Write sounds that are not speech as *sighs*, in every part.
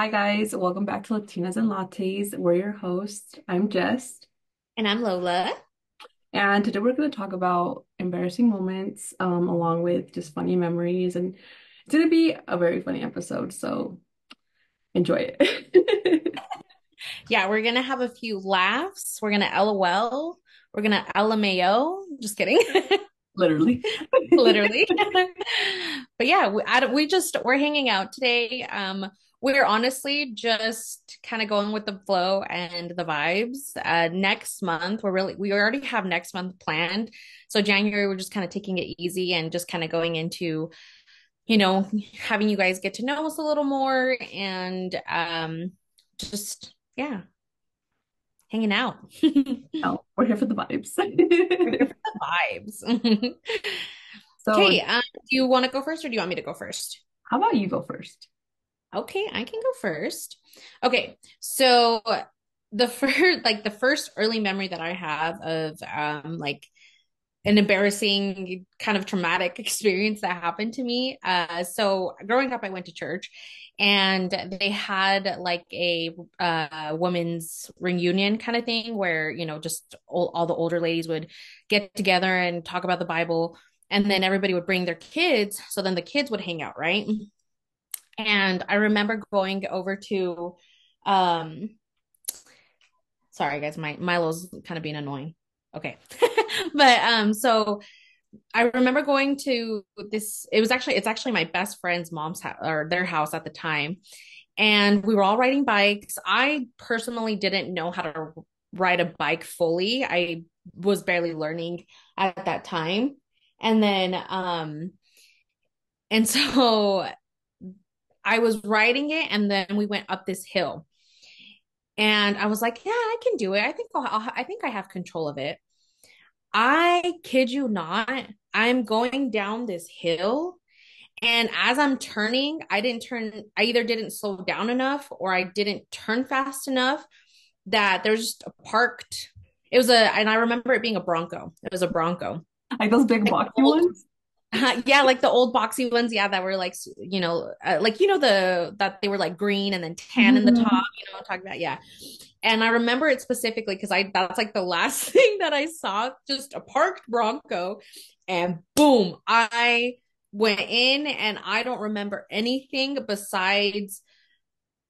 Hi guys, welcome back to Latinas and Lattes. We're your hosts. I'm Jess, And I'm Lola. and today we're going to talk about embarrassing moments, um, along with just funny memories, and it's going to be a very funny episode, so enjoy it. *laughs* Yeah, we're gonna have a few laughs. We're gonna LOL. We're gonna LMAO. Just kidding. *laughs* Literally. Literally. *laughs* But yeah, we, I, we just we're hanging out today. Um, we're honestly just kind of going with the flow and the vibes. Uh, next month, we're really we already have next month planned. So January, we're just kind of taking it easy and just kind of going into, you know, having you guys get to know us a little more and um just yeah hanging out. No, *laughs* we're here for the vibes. We're here for the vibes. *laughs* So, Okay, um, do you want to go first or do you want me to go first? how about you go first? Okay, I can go first. Okay, so the *laughs* first like the first early memory that I have of um like an embarrassing kind of traumatic *laughs* experience that happened to me. Uh, so growing up, I went to church and they had like a uh, women's reunion kind of thing where, you know, just all, all the older ladies would get together and talk about the Bible. And then everybody would bring their kids. So then the kids would hang out, right? And I remember going over to, um, sorry guys, my Milo's kind of being annoying. Okay. *laughs* but um, so I remember going to this. It was actually it's actually my best friend's mom's house or their house at the time, and we were all riding bikes. I personally didn't know how to ride a bike fully. I was barely learning at that time, and then um, and *laughs* so I was riding it, and then we went up this hill, and I was like, yeah, I can do it. I think I'll, I'll I think I have control of it. I kid you not, I'm going down this hill And as I'm turning, I didn't turn, I either didn't slow down enough or I didn't turn fast enough that there's just a parked, it was a, and I remember it being a Bronco. It was a Bronco. Like those big Like boxy old, yeah, like the old boxy ones, yeah, that were like, you know, uh, like, you know, the, that they were like green and then tan in the top, Mhm. you know what I'm talking about? Yeah. And I remember it specifically because I, that's like the last *laughs* thing that I saw, just a parked Bronco and boom, I went in and I don't remember anything besides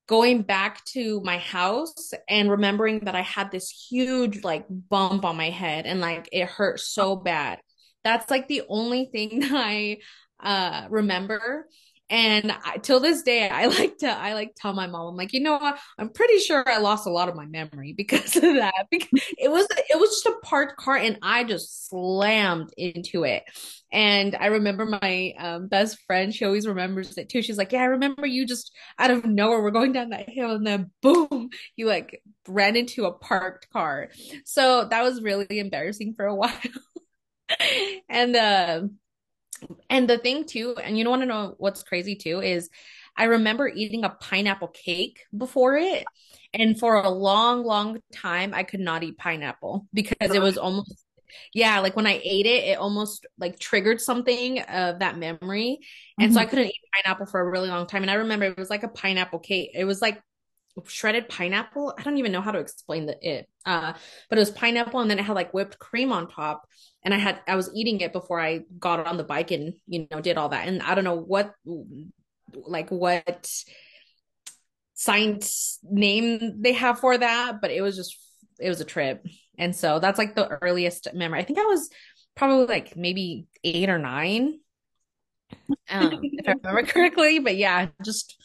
going back to my house and remembering that I had this huge like bump on my head and like it hurt so bad. That's like the only thing *laughs* that I uh remember. And I, till this day, I *laughs* like to I like tell my mom, I'm like, you know what? I'm pretty sure I lost a lot of my memory *laughs* because of that. Because it was it was just a parked car and I just slammed into it. And I remember my um, best friend, she always remembers it too. She's like, Yeah, I remember you just out of nowhere, we're going down that hill, and then boom, you like ran into a parked car. So that was really embarrassing for a while. *laughs* and uh, and the thing too, and you don't want to know what's crazy too, is I remember eating a pineapple cake before it. And for a long, long time, I could not eat pineapple because it was almost, yeah, like when I ate it, it almost like triggered something of that memory. And so I couldn't eat pineapple for a really long time. And I remember it was like a pineapple cake. It was like shredded pineapple. I don't even know how to explain the it. Uh, but it was pineapple and then it had like whipped cream on top. And I had I was eating it before I got on the bike and you know did all that. And I don't know what like what science name they have for that, but it was just it was a trip. And so that's like the earliest memory. I think I was probably like maybe eight or nine, um, if I remember *laughs* correctly. But yeah, just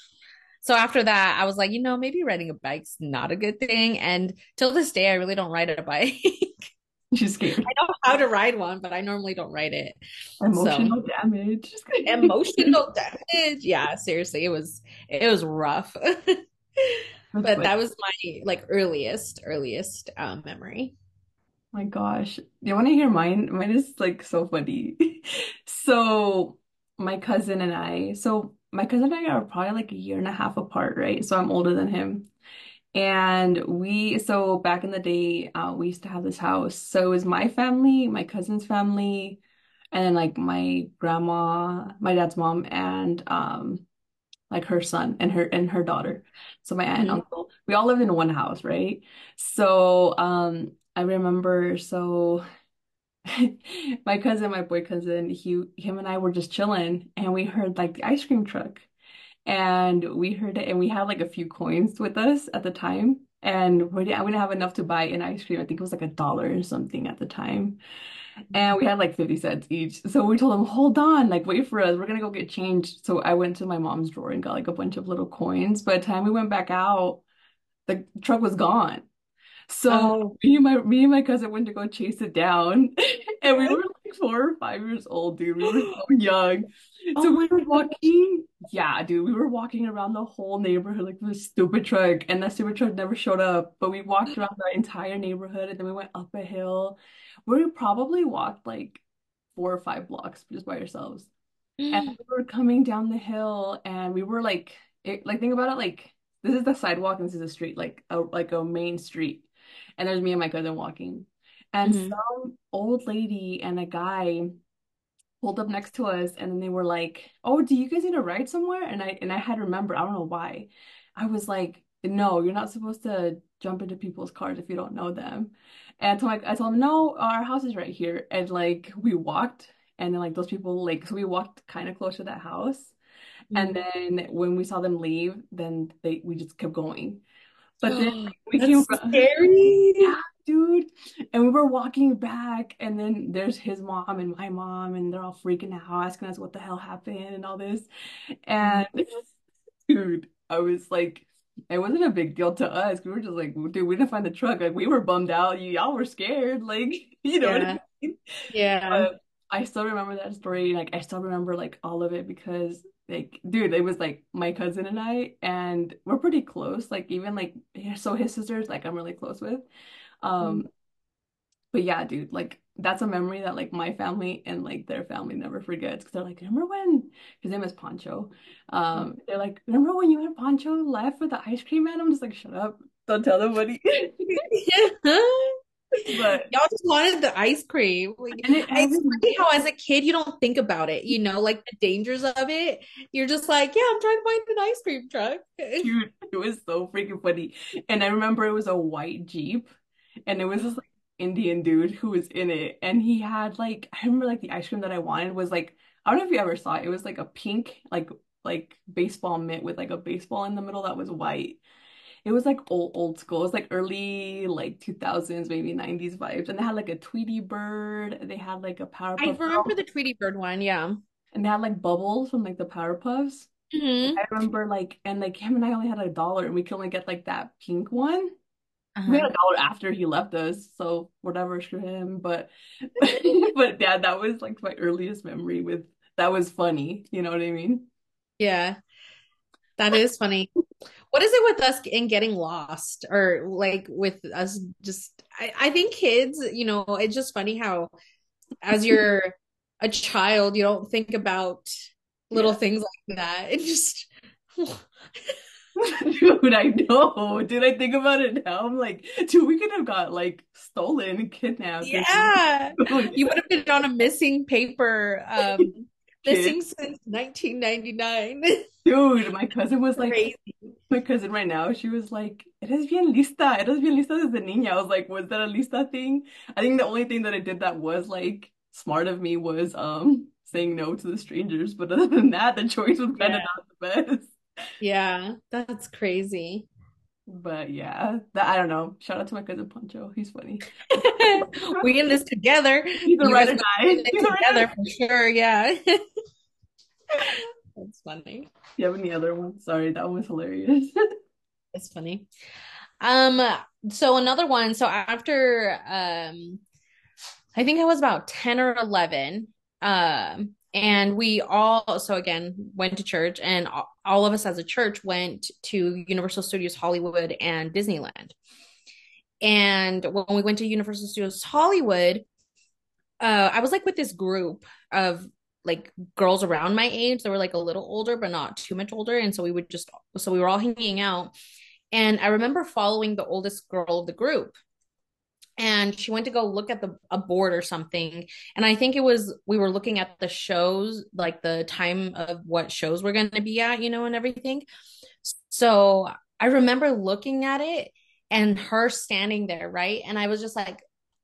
so after that, I was like, you know, maybe riding a bike's not a good thing. And till this day, I really don't ride a *laughs* bike. She's scared. I know how to ride one, but I normally don't ride it. So Emotional damage. Emotional *laughs* damage. Yeah, seriously, it was it was rough. *laughs* But funny. that was my like earliest, earliest um memory. My gosh. Do you want to hear mine? Mine is like so funny. So, my cousin and I, so my cousin and I are probably like a year and a half apart, right? So, I'm older than him. And we, so back in the day, uh, we used to have this house. So, it was my family, my cousin's family, and then like my grandma, my dad's mom, and um like her son and her and her daughter. So my aunt and Mhm. uncle, we all lived in one house, right? So um I remember so *laughs* my cousin, my boy cousin, he him and I were just chilling and we heard like the ice cream truck. And we heard it and we had like a few coins with us at the time. And we didn't, we didn't have enough to buy an ice cream. I think it was like a dollar or something at the time. And we had like 50 cents each. So we told him, hold on, like wait for us. We're gonna go get changed. So I went to my mom's drawer and got like a bunch of little coins. By the time we went back out, the truck was gone. So Oh. me and my me and my cousin went to go chase it down. *laughs* And we were like four or five years old, dude. We were so *gasps* young. Oh So we were gosh. walking. Yeah, dude, we were walking around the whole neighborhood like a stupid truck. And that stupid truck never showed up. But we walked *gasps* around the entire neighborhood and then we went up a hill. where We probably walked like four or five blocks just by ourselves. And mm. we were coming down the hill and we were like it, like think about it like this is the sidewalk and this is a street, like a like a main street. And there's me and my cousin walking. And Mhm. some old lady and a guy pulled up next to us and then they were like, "Oh, do you guys need a ride somewhere?" And I and I had remembered, I don't know why. I was like, "No, you're not supposed to jump into people's cars if you don't know them." And so like I told him, "No, our house is right here." And like we walked and then like those people like so we walked kind of close to that house. And Mhm. then when we saw them leave, then they we just kept going. But then like, we came That's around, yeah, dude. And we were walking back, and then there's his mom and my mom, and they're all freaking out, asking us what the hell happened and all this. And mm-hmm. *laughs* dude, I was like, it wasn't a big deal to us. We were just like, dude, we didn't find the truck. Like we were bummed out. You y'all were scared. Like, *laughs* you know what I Yeah. mean? Yeah. But I still remember that story. Like I still remember like all of it because like dude, it was like my cousin and I and we're pretty close. Like even like so his sisters like I'm really close with. Um but yeah, dude, like that's a memory that like my family and like their family never forgets because they're like, remember when his name is Pancho? Um, they're like, remember when you and Pancho left with the ice cream man? I'm just like, shut up, don't tell nobody. *laughs* *laughs* *laughs* But Y'all just wanted the ice cream. Like, and it it's every how as a kid you don't think about it, you know, like the dangers of it. You're just like, yeah, I'm trying to find an ice cream truck. *laughs* dude, it was so freaking funny. And I remember it was a white Jeep, and it was this like Indian dude who was in it, and he had like I remember like the ice cream that I wanted was like I don't know if you ever saw it. It was like a pink like like baseball mitt with like a baseball in the middle that was white. It was like old old school. It was like early like 2000s, maybe 90s vibes. And they had like a Tweety bird. They had like a Powerpuff I remember Girl. the Tweety Bird one, yeah. And they had like bubbles from like the Powerpuffs. hmm I remember like and like him and I only had a dollar and we could only get like that pink one. We Uh-huh. had a dollar after he left us, so whatever, screw him. But *laughs* but yeah, that was like my earliest memory with that was funny. You know what I mean? Yeah, that is funny. What is it with us in getting lost or like with us just I, I think kids, you know, it's just funny how as you're a child, you don't think about little Yeah. things like that. It just *laughs* Dude, I know. Did I think about it now? I'm like, dude, we could have got like stolen kidnapped or *laughs* yeah. You would have been on a missing paper, um, *laughs* missing since 1999. Dude, my cousin was like, Crazy. my cousin right now, she was like, eres bien lista, eres bien lista desde niña. I was like, was that a lista thing? I think the only thing that I did that was like smart of me was um saying no to the strangers. But other *laughs* than that, the choice was kind of Yeah. not the best. Yeah, that's crazy. But yeah, that I don't know. Shout out to my cousin Pancho. He's funny. *laughs* We in this together. He's a You ride guys or are *laughs* in die. it He's a ride or together for sure. Yeah. That's funny. Do you have any other ones? Sorry, that one was hilarious. *laughs* it's funny. Um, so another one, so after um I think I was about 10 or 11. Um, and we all, so again, went to church, and all, all of us as a church went to Universal Studios Hollywood and Disneyland. And when we went to Universal Studios Hollywood, uh, I was like with this group of like girls around my age. They were like a little older, but not too much older. And so we would just, so we were all hanging out. And I remember following the oldest girl of the group and she went to go look at the a board or something and i think it was we were looking at the shows like the time of what shows we're going to be at you know and everything so i remember looking at it and her standing there right and i was just like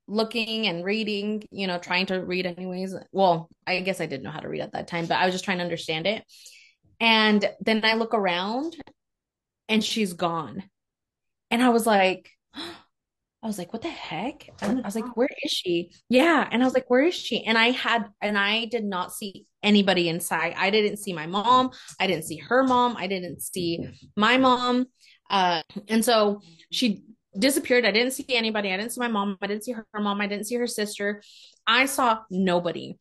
looking and reading you know trying to read anyways well i guess i didn't know how to read at that time but i was just trying to understand it and then i look around and she's gone and i was like *gasps* I was like, what the heck? And I was like, where is she? Yeah. And I was like, where is she? And I had, and I did not see anybody inside. I didn't see my mom. I didn't see her mom. I didn't see my mom. Uh, and so she disappeared. I didn't see anybody. I didn't see my mom. I didn't see her mom. I didn't see her sister. I saw nobody.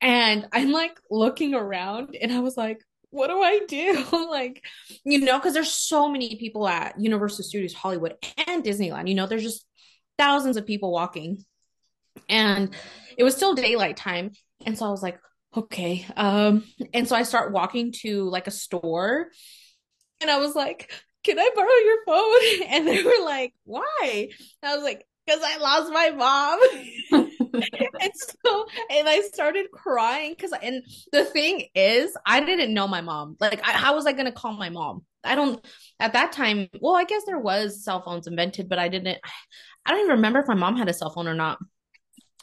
And I'm like looking around and I was like, what do I do? *laughs* like, you know, because there's so many people at Universal Studios Hollywood and Disneyland. You know, there's just thousands of people walking. And it was still daylight time. And so I was like, okay. Um, and so I start walking to like a store and I was like, can I borrow your phone? *laughs* And they were like, why? And I was like, because I lost my mom. *laughs* and so and I started crying because and the thing is I didn't know my mom. Like I, how was I gonna call my mom? I don't at that time, well, I guess there was cell phones invented, but I didn't I don't even remember if my mom had a cell phone or not.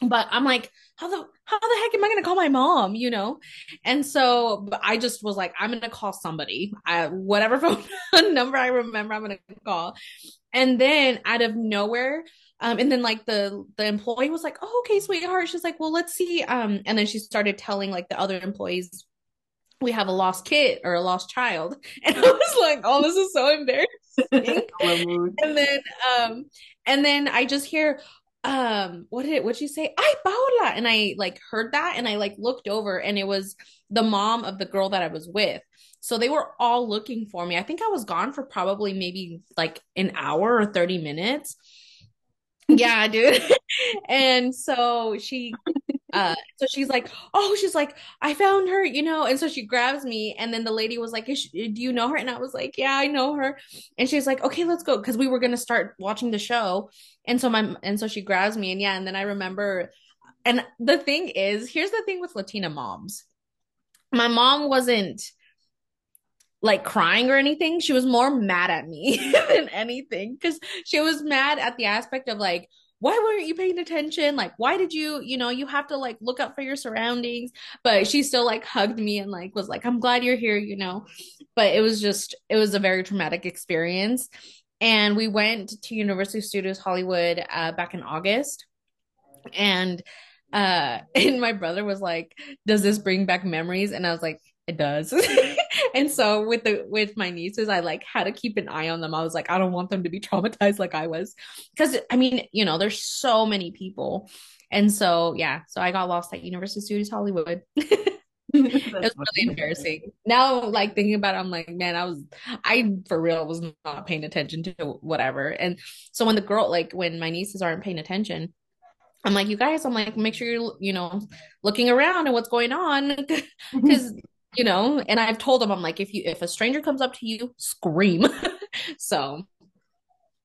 But I'm like, how the how the heck am I gonna call my mom? You know? And so I just was like, I'm gonna call somebody. I, whatever *laughs* phone number I remember, I'm gonna call. And then out of nowhere, um, and then like the the employee was like, "Oh, okay, sweetheart." She's like, "Well, let's see." Um, and then she started telling like the other employees we have a lost kid or a lost child *laughs* and i was like oh this is so embarrassing *laughs* and then um and then i just hear um what did it what'd you say? I Paola and i like heard that and i like looked over and it was the mom of the girl that i was with. So they were all looking for me. I think i was gone for probably maybe like an hour or 30 minutes. Yeah dude. *laughs* And so she uh, so she's like, oh, she's like, I found her, you know, and so she grabs me, and then the lady was like, she, do you know her? And I was like, yeah, I know her, and she's like, okay, let's go, because we were gonna start watching the show, and so my, and so she grabs me, and yeah, and then I remember, and the thing is, here's the thing with Latina moms, my mom wasn't like crying or anything. She was more mad at me *laughs* than anything because she was mad at the aspect of like, why weren't you paying attention? Like, why did you, you know, you have to like look up for your surroundings. But she still like hugged me and like was like, I'm glad you're here, you know. But it was just, it was a very traumatic experience. And we went to University Studios Hollywood uh, back in August. And uh *laughs* and my brother was like, Does this bring back memories? And I was like, It does. *laughs* and so with the with my nieces i like had to keep an eye on them. I was like i don't want them to be *laughs* traumatized like i was. Because i mean you know there's so many people. And so yeah so i got lost at universal studios hollywood. *laughs* It was really embarrassing. Now like thinking about it i'm like man i was i for real was not paying attention to whatever. And so when the girl like when my nieces aren't paying attention I'm like, you guys, I'm like, make sure you're, you know, looking around and what's going on. *laughs* Cause you know, and I've told them, I'm like, if you if a stranger comes up to you, scream. *laughs* so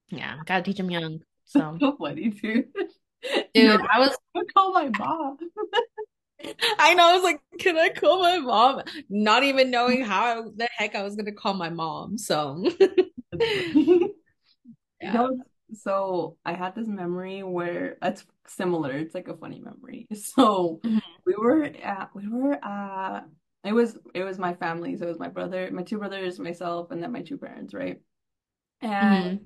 yeah, gotta teach them young. *laughs* So, funny too. *laughs* Dude, I was gonna call my mom. I know. I was like, can I call my mom? Not even knowing how the heck I was gonna call my mom. So yeah. so I had this memory where it's similar. It's like a funny memory. So mm-hmm. we were at we were at it was it was my family. So it was my brother, my two brothers, myself, and then my two parents, right? And mm-hmm.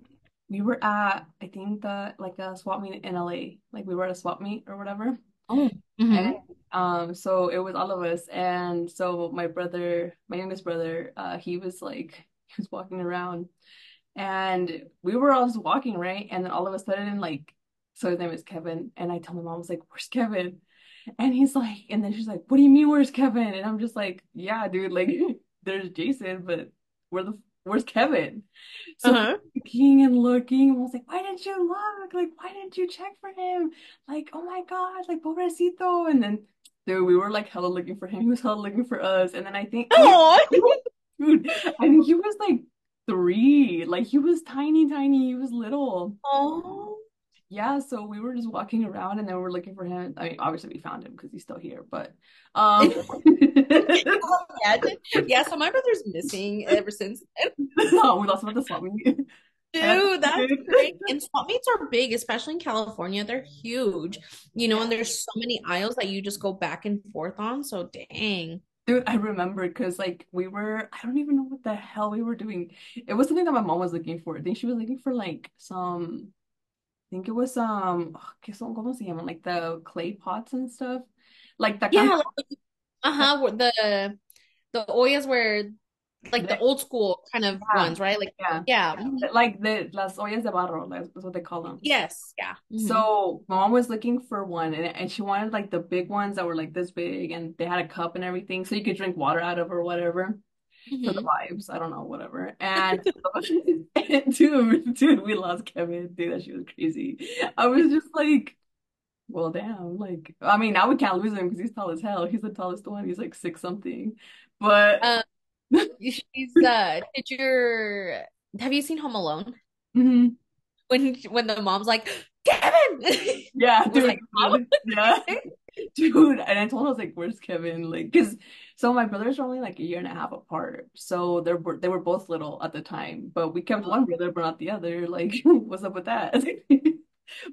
we were at I think the like a swap meet in LA. Like we were at a swap meet or whatever. Oh. Mm-hmm. And um so it was all of us. And so my brother, my youngest brother, uh he was like *laughs* he was walking around and we were all just walking, right? And then all of a sudden, like, so his name is Kevin. And I told my mom, I was like, Where's Kevin? And he's like, and then she's like, what do you mean, where's Kevin? And I'm just like, yeah, dude, like *laughs* there's Jason, but where the where's Kevin? So uh-huh. looking and looking, I was like, why didn't you look? Like, why didn't you check for him? Like, oh my god, like pobrecito. And then dude, we were like hella looking for him. He was hella looking for us. And then I think Oh *laughs* dude, I think he was like three. Like he was tiny, tiny, he was little. Oh yeah, so we were just walking around and then we were looking for him. I mean, obviously we found him because he's still here, but um *laughs* *laughs* Yeah, so my brother's missing ever since then. no, *laughs* we lost him at the swap meet. Dude, that's great. And swap meets are big, especially in California. They're huge, you know, and there's so many aisles that you just go back and forth on. So dang. Dude, I remember because like we were, I don't even know what the hell we were doing. It was something that my mom was looking for. I think she was looking for like some, think it was um, oh, ¿qué son, cómo se llaman? Like the clay pots and stuff. Like the Yeah, like, uh-huh. The the Ollas were like the old school kind of yeah, ones, right? Like yeah. yeah. mhm. Like the las ollas de barro, that's what they call them. Yes, yeah. hmm So my mom was looking for one and, and she wanted like the big ones that were like this big and they had a cup and everything so you could drink water out of or whatever. For the hmm vibes. I don't know, whatever. And, and *laughs* *laughs* dude, dude, we lost Kevin. Dude, that she was crazy. I was just like, well, damn. Like, I mean, now we can't lose him because he's tall as hell. He's the tallest one. He's like six something. But Um, she's uh did your have you seen Home Alone? Mm-hmm. When when the mom's like, Kevin *laughs* yeah, dude, like, yeah, *laughs* dude. And I told him I was like, "Where's Kevin?" Like, because so my brothers are only like a year and a half apart, so they're they were both little at the time. But we kept one brother, but not the other. Like, *laughs* what's up with that? *laughs*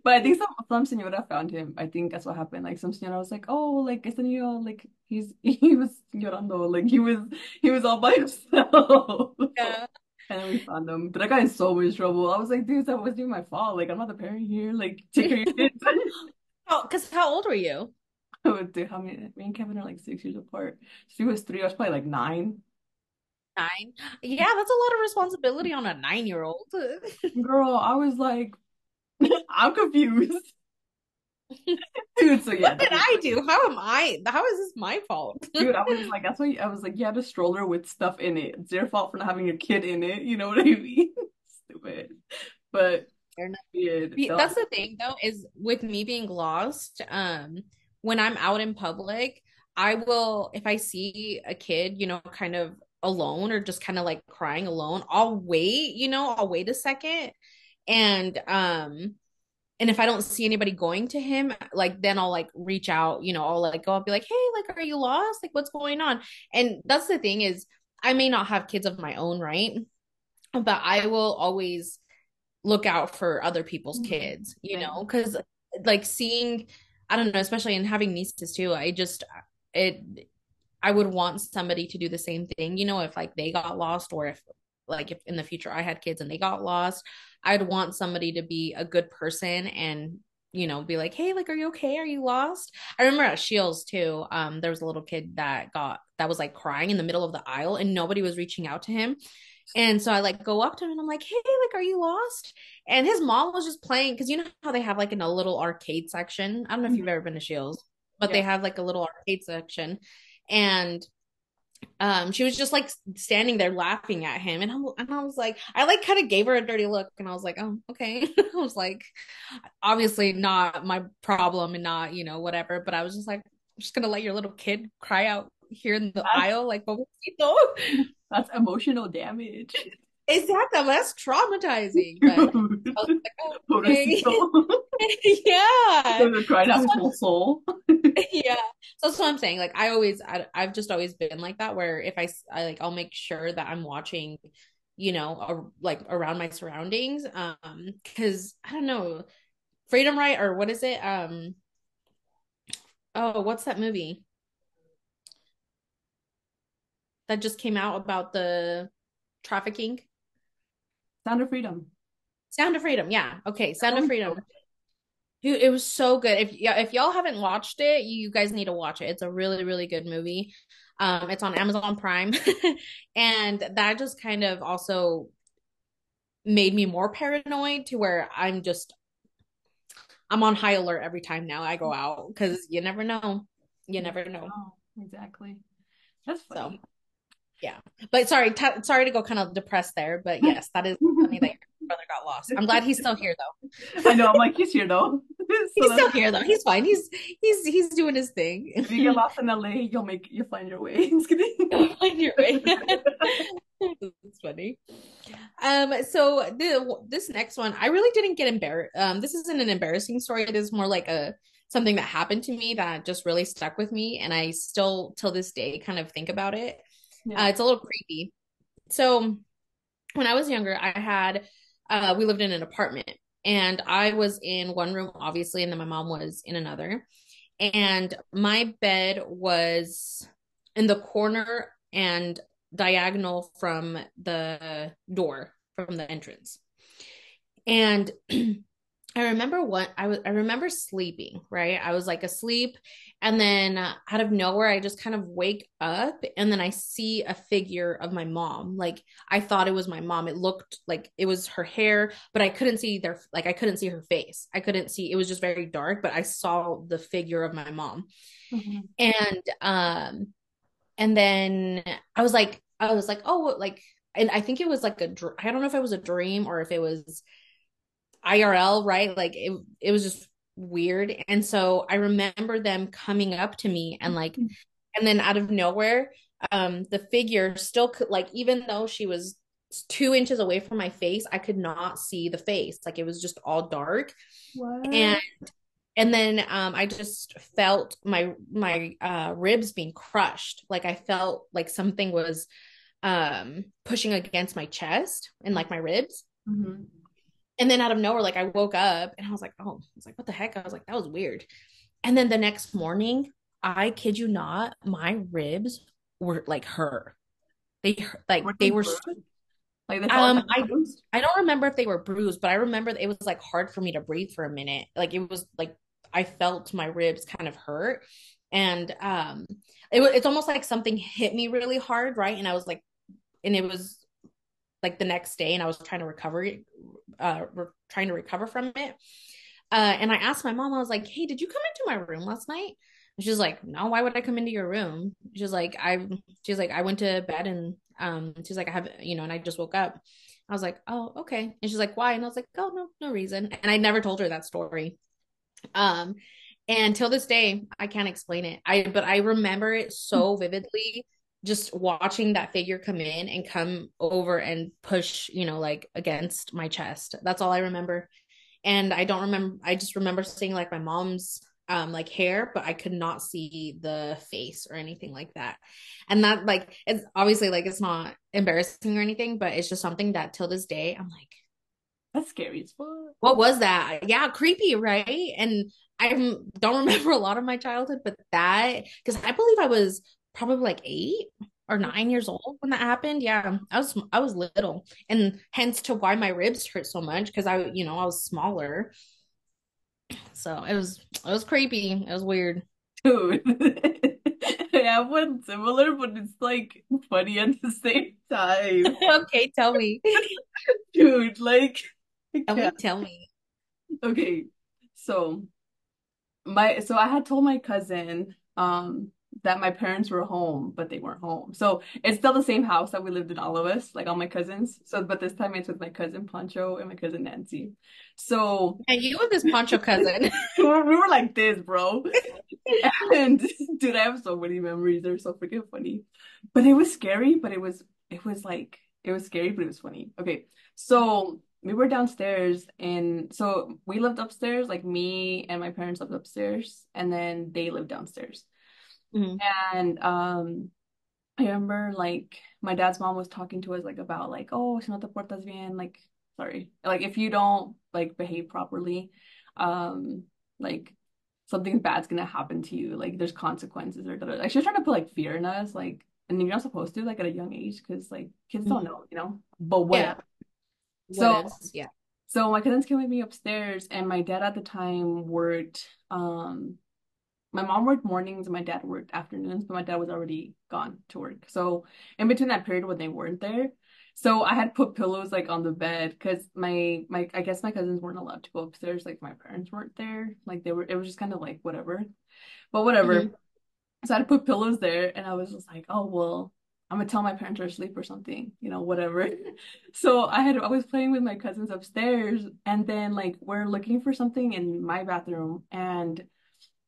But I think some some señora found him. I think that's what happened. Like some señora was like, "Oh, like este niño, like he's he was llorando, like he was he was all by himself." Yeah. And then we found him. But I got in so much trouble. I was like, dude, that wasn't my fault. Like, I'm not the parent here. Like, take care of your kids. Oh, because how old were you? *laughs* Oh, dude, how many? Me and Kevin are like six years apart. She was three. I was probably like nine. Nine. Yeah, that's a lot of responsibility on a nine-year-old. *laughs* Girl, I was like, *laughs* I'm confused. Dude, so yeah, What did I do? How am I? How is this my fault? dude, I was like, that's why I was like, you had a stroller with stuff in it. It's your fault for not having a kid in it. You know what I mean? Stupid. But Fair enough. yeah, That's the thing though, is with me being lost, um, when I'm out in public, I will, if I see a kid, you know, kind of alone or just kind of like crying alone, I'll wait, you know, I'll wait a second. And um, and if I don't see anybody going to him, like then I'll like reach out, you know, I'll like go up, be like, hey, like, are you lost? Like, what's going on? And that's the thing is, I may not have kids of my own, right? But I will always look out for other people's kids, you know, because like seeing, I don't know, especially in having nieces too, I just, it, I would want somebody to do the same thing, you know, if like they got lost or if like if in the future I had kids and they got lost, I'd want somebody to be a good person and you know be like, "Hey, like are you okay? Are you lost?" I remember at Shields too, um there was a little kid that got that was like crying in the middle of the aisle and nobody was reaching out to him. And so I like go up to him and I'm like, "Hey, like are you lost?" And his mom was just playing because you know how they have like in a little arcade section. I don't know if you've ever been to Shields, but they have like a little arcade section. And um she was just like standing there laughing at him. And, I'm, and i was like i like kind of gave her a dirty look. And i was like oh okay. *laughs* I was like obviously not my problem and not you know whatever. But i was just like i'm just gonna let your little kid cry out here in the That's, aisle like pobrecito *laughs* that's emotional damage. exactly that's traumatizing *laughs* but Dude. i was like okay *laughs* yeah Gonna cry out that's his what whole soul. yeah so that's what i'm saying like i always I, i've just always been like that where if I, I like i'll make sure that i'm watching you know a, like around my surroundings um because i don't know freedom right or what is it um oh what's that movie that just came out about the trafficking Sound of freedom. sound of freedom yeah okay sound of freedom Dude, it was so good. If yeah, if y'all haven't watched it, you guys need to watch it. It's a really, really good movie. Um, it's on Amazon Prime. *laughs* And that just kind of also made me more paranoid to where I'm just I'm on high alert every time now I go out because you never know. You never know. Oh, exactly. That's So funny. Yeah. But sorry, t sorry to go kind of depressed there, but *laughs* yes, that is funny that your brother got lost. I'm glad he's still here though. *laughs* I know. I'm like, he's here though. *laughs* So He's still here though. He's fine. He's he's he's doing his thing. if you get lost in LA, you'll make you'll find your way. Just kidding. You're right. That's funny. Um, so the this next one, I really didn't get embarrassed. Um, this isn't an embarrassing story. It is more like a something that happened to me that just really stuck with me, and I still till this day kind of think about it. Yeah. Uh, it's a little creepy. So when I was younger, I had uh, we lived in an apartment, and I was in one room, obviously, and then my mom was in another, and my bed was in the corner and diagonal from the door from the entrance. And *clears throat* I remember what I was I remember sleeping, right? I was like asleep and then uh, out of nowhere I just kind of wake up and then I see a figure of my mom. Like I thought it was my mom. It looked like it was her hair, but I couldn't see their like I couldn't see her face. I couldn't see it was just very dark, but I saw the figure of my mom. Mm-hmm. And um and then I was like I was like, "Oh, like and I think it was like a I don't know if it was a dream or if it was IRL, right? Like it it was just weird. And so I remember them coming up to me and like and then out of nowhere, um the figure still could like even though she was two inches away from my face, I could not see the face. Like it was just all dark. What? And and then um I just felt my my uh ribs being crushed. Like I felt like something was um pushing against my chest and like my ribs. Mm-hmm. And then out of nowhere, like I woke up and I was like, oh, I was like, what the heck? I was like, that was weird. And then the next morning, I kid you not, my ribs were like her. They like Were they they were? Like um I bruised? I don't remember if they were bruised, but I remember it was like hard for me to breathe for a minute. Like it was like I felt my ribs kind of hurt. And um it was it's almost like something hit me really hard, right? And I was like and it was like the next day and I was trying to recover uh re- trying to recover from it. Uh and I asked my mom, I was like, Hey, did you come into my room last night? And she's like, No, why would I come into your room? She's like, I she's like, I went to bed and um she's like, I have you know, and I just woke up. I was like, Oh, okay. And she's like, Why? And I was like, Oh no, no reason. And I never told her that story. Um and till this day, I can't explain it. I but I remember it so vividly just watching that figure come in and come over and push, you know, like against my chest. That's all I remember. And I don't remember I just remember seeing like my mom's um like hair, but I could not see the face or anything like that. And that like it's obviously like it's not embarrassing or anything, but it's just something that till this day I'm like That's scary as fuck. what was that? Yeah, creepy, right? And I don't remember a lot of my childhood, but that because I believe I was probably like eight or nine years old when that happened. Yeah, I was I was little, and hence to why my ribs hurt so much because I you know I was smaller. So it was it was creepy. It was weird. Dude. I have one similar, but it's like funny at the same time. *laughs* okay, tell me. *laughs* Dude, like Tell me. Tell me. Okay. So my so I had told my cousin um that my parents were home, but they weren't home. So it's still the same house that we lived in, all of us, like all my cousins. So but this time it's with my cousin Pancho and my cousin Nancy. So And you and this Pancho cousin. *laughs* we were, we were like this, bro. *laughs* And dude, I have so many memories. They're so freaking funny. But it was scary, but it was it was like it was scary, but it was funny. Okay. So we were downstairs and so we lived upstairs, like me and my parents lived upstairs, and then they lived downstairs. Mhm. And um I remember like my dad's mom was talking to us like about like, oh, si no te portas bien, like sorry. Like if you don't like behave properly, um, like something bad's gonna happen to you. Like there's consequences or like she's trying to put like fear in us, like and you're not supposed to like at a young age because like kids don't Mhm. know, you know. But whatever. What So? Yeah. so my cousins came with me upstairs and my dad at the time worked um my mom worked mornings and my dad worked afternoons, but my dad was already gone to work. So in between that period when they weren't there, so I had put pillows like on the bed because my my I guess my cousins weren't allowed to go upstairs, like my parents weren't there. Like they were it was just kind of like whatever. But whatever. Mhm. So I had to put pillows there and I was just like, oh well, I'm gonna tell my parents are asleep or something, you know, whatever. *laughs* So I had I was playing with my cousins upstairs and then like we're looking for something in my bathroom and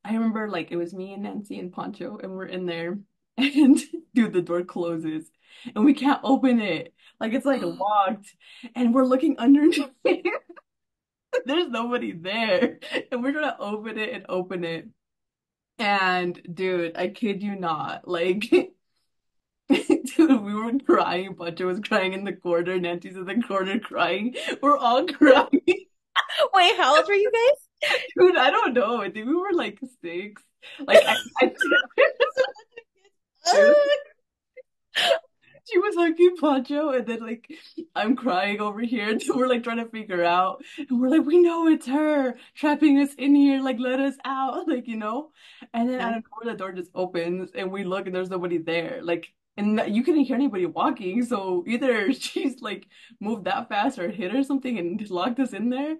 I remember like it was me and Nancy and Pancho and we're in there *laughs* and dude the door closes and we can't open it. Like it's like *gasps* locked, and we're looking underneath. *laughs* There's nobody there, and we're gonna open it and open it. And dude, I kid you not, like. *laughs* Dude, we were crying. Pancho was crying in the corner. Nancy's in the corner crying. We're all crying. Wait, how old were you guys? *laughs* Dude, I don't know. I think we were like six. Like I, I *laughs* *laughs* she was like hugging Pancho, and then like I'm crying over here, and we're like trying to figure out, and we're like, we know it's her trapping us in here, like let us out, like you know. And then out of nowhere, the door just opens, and we look, and there's nobody there, like. And you couldn't hear anybody walking, so either she's like moved that fast or hit or something and locked us in there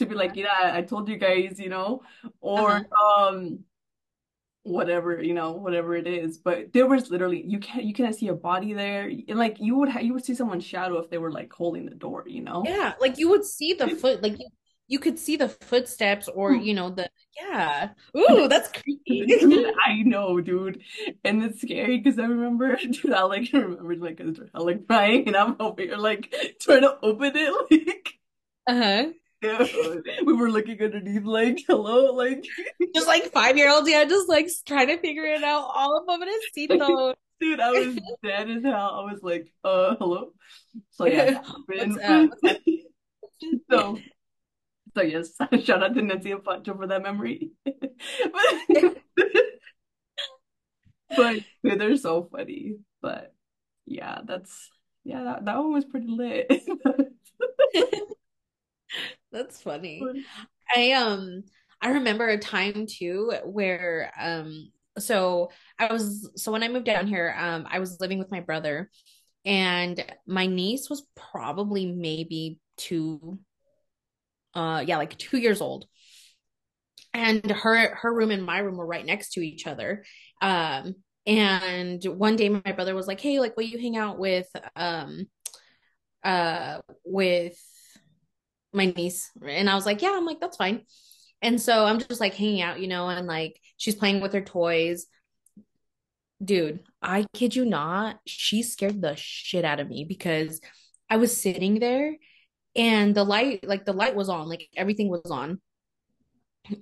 to be like, yeah, I told you guys, you know, or Uh-huh. um whatever you know whatever it is but there was literally you can't you can't see a body there and like you would ha- you would see someone's shadow if they were like holding the door you know Yeah, like you would see the foot, like you, you could see the footsteps or, you know, the, yeah. *laughs* Ooh, that's creepy. *laughs* I know dude and it's scary because I remember *laughs* dude I like remember like I like crying and I'm over here like trying to open it like Uh-huh. *laughs* we were looking underneath like hello like *laughs* Just like five-year-olds, yeah, just like trying to figure it out. All of them in a seatbelt. dude I was dead as hell I was like uh hello so yeah *laughs* What's up? What's up? so So yes, shout out to Nancy and Pancho for that memory. but, but they're so funny. But yeah, that's yeah, that, that one was pretty lit. That's funny. I um I remember a time too where um so I was so when I moved down here um I was living with my brother and my niece was probably maybe two uh yeah like 2 years old. And her her room and my room were right next to each other. Um and one day my brother was like hey like will you hang out with um uh with my niece and I was like yeah I'm like that's fine. And so I'm just like hanging out you know and like she's playing with her toys. Dude I kid you not she scared the shit out of me because I was sitting there and the light like the light was on like everything was on.